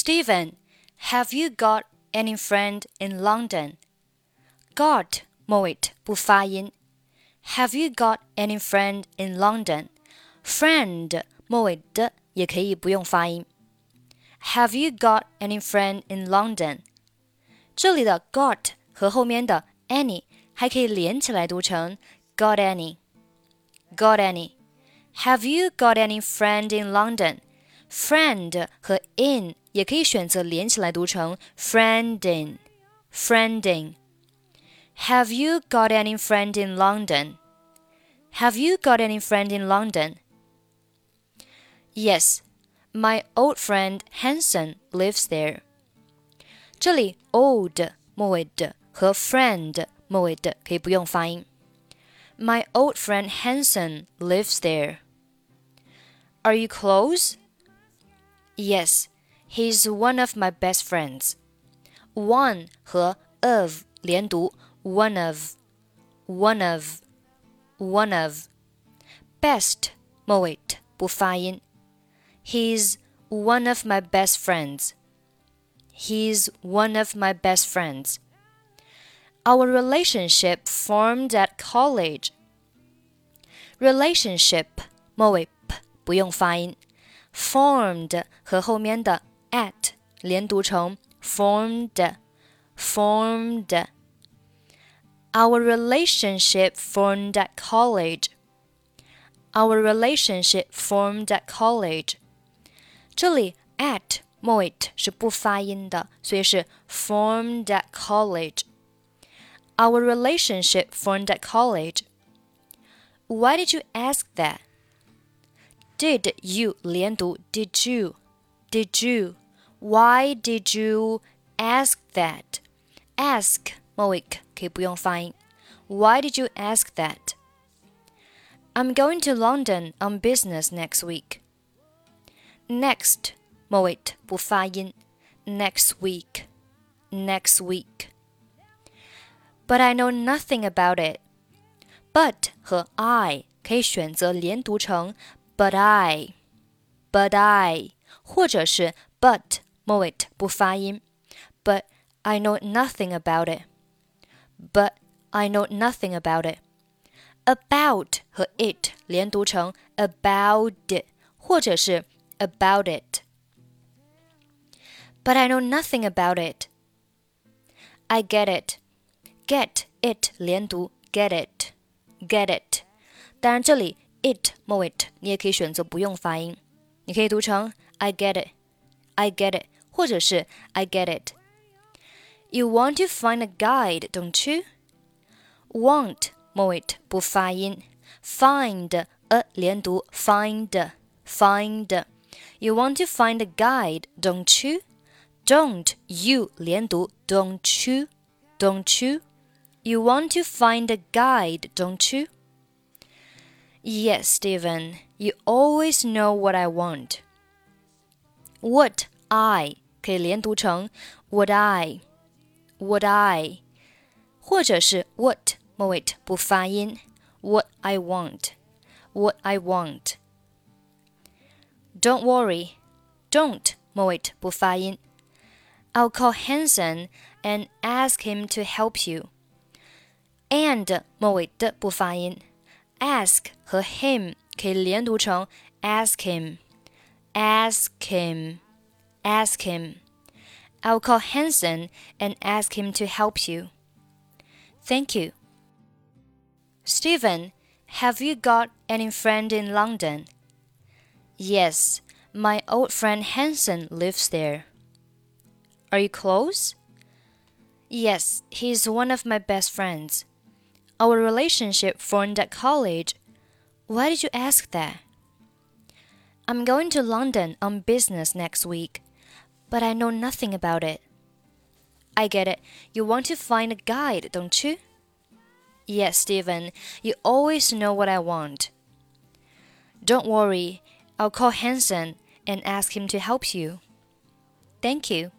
Stephen, have you got any friend in London? Got 末尾不发音。Have you got any friend in London? Friend 末尾的也可以不用发音。Have you got any friend in London? 这里的 got 和后面的 any 还可以连起来读成 got any。Got any? Have you got any friend in London? Friend 和 in 也可以选择连起来读成 friending。Friending。Have you got any friend in London? Have you got any friend in London? Yes, my old friend Hanson lives there. 这里 old 末尾的和 friend 末尾的可以不用发音。My old friend Hanson lives there. Are you close? Yes, he's one of my best friends. One 和 of 连读，one of, one of, one of. Best 末尾不发音。He's one of my best friends. He's one of my best friends. Our relationship formed at college. Relationship 末尾 p 不用发音，formed 和后面的 at 连读成 formed formed. Our relationship formed at college. Our relationship formed at college. 这里 at 末尾是不发音的，所以是 formed at college. Our relationship formed at college. Why did you ask that? Did you 连读 Did you? Did you? Why did you ask that? Ask 末尾可以不用发音。Why did you ask that? I'm going to London on business next week. Next 末尾不发音。Next week. Next week. But I know nothing about it. But 和 I 可以选择连读成 But I, But I，或者是 But 末尾不发音。But I know nothing about it. But I know nothing about it. About 和 it 连读成 about it，或者是 about it. But I know nothing about it. I get it get it 连读 get it get it。当然，这里 it 末尾你也可以选择不用发音，你可以读成 I get it I get it， 或者是 I get it。You want to find a guide, don't you? Want 末尾不发音，find a 连读 find find。You want to find a guide, don't you? Don't you 连读 don't you don't you you want to find a guide, don't you? Yes, Stephen, you always know what I want. What I 可以连读成 What I, What I，或者是 What 末尾不发音 What I want, What I want. Don't worry, don't 末尾不发音 I'll call Hanson and ask him to help you and 末尾的不发音，ask 和 him 可以连读成 ask him, ask him, ask him. I'll call Hanson and ask him to help you. Thank you. Stephen, have you got any friend in London? Yes, my old friend Hanson lives there. Are you close? Yes, he's one of my best friends. Our relationship formed at college. Why did you ask that? I'm going to London on business next week, but I know nothing about it. I get it. You want to find a guide, don't you? Yes, Stephen. You always know what I want. Don't worry. I'll call Hanson and ask him to help you. Thank you.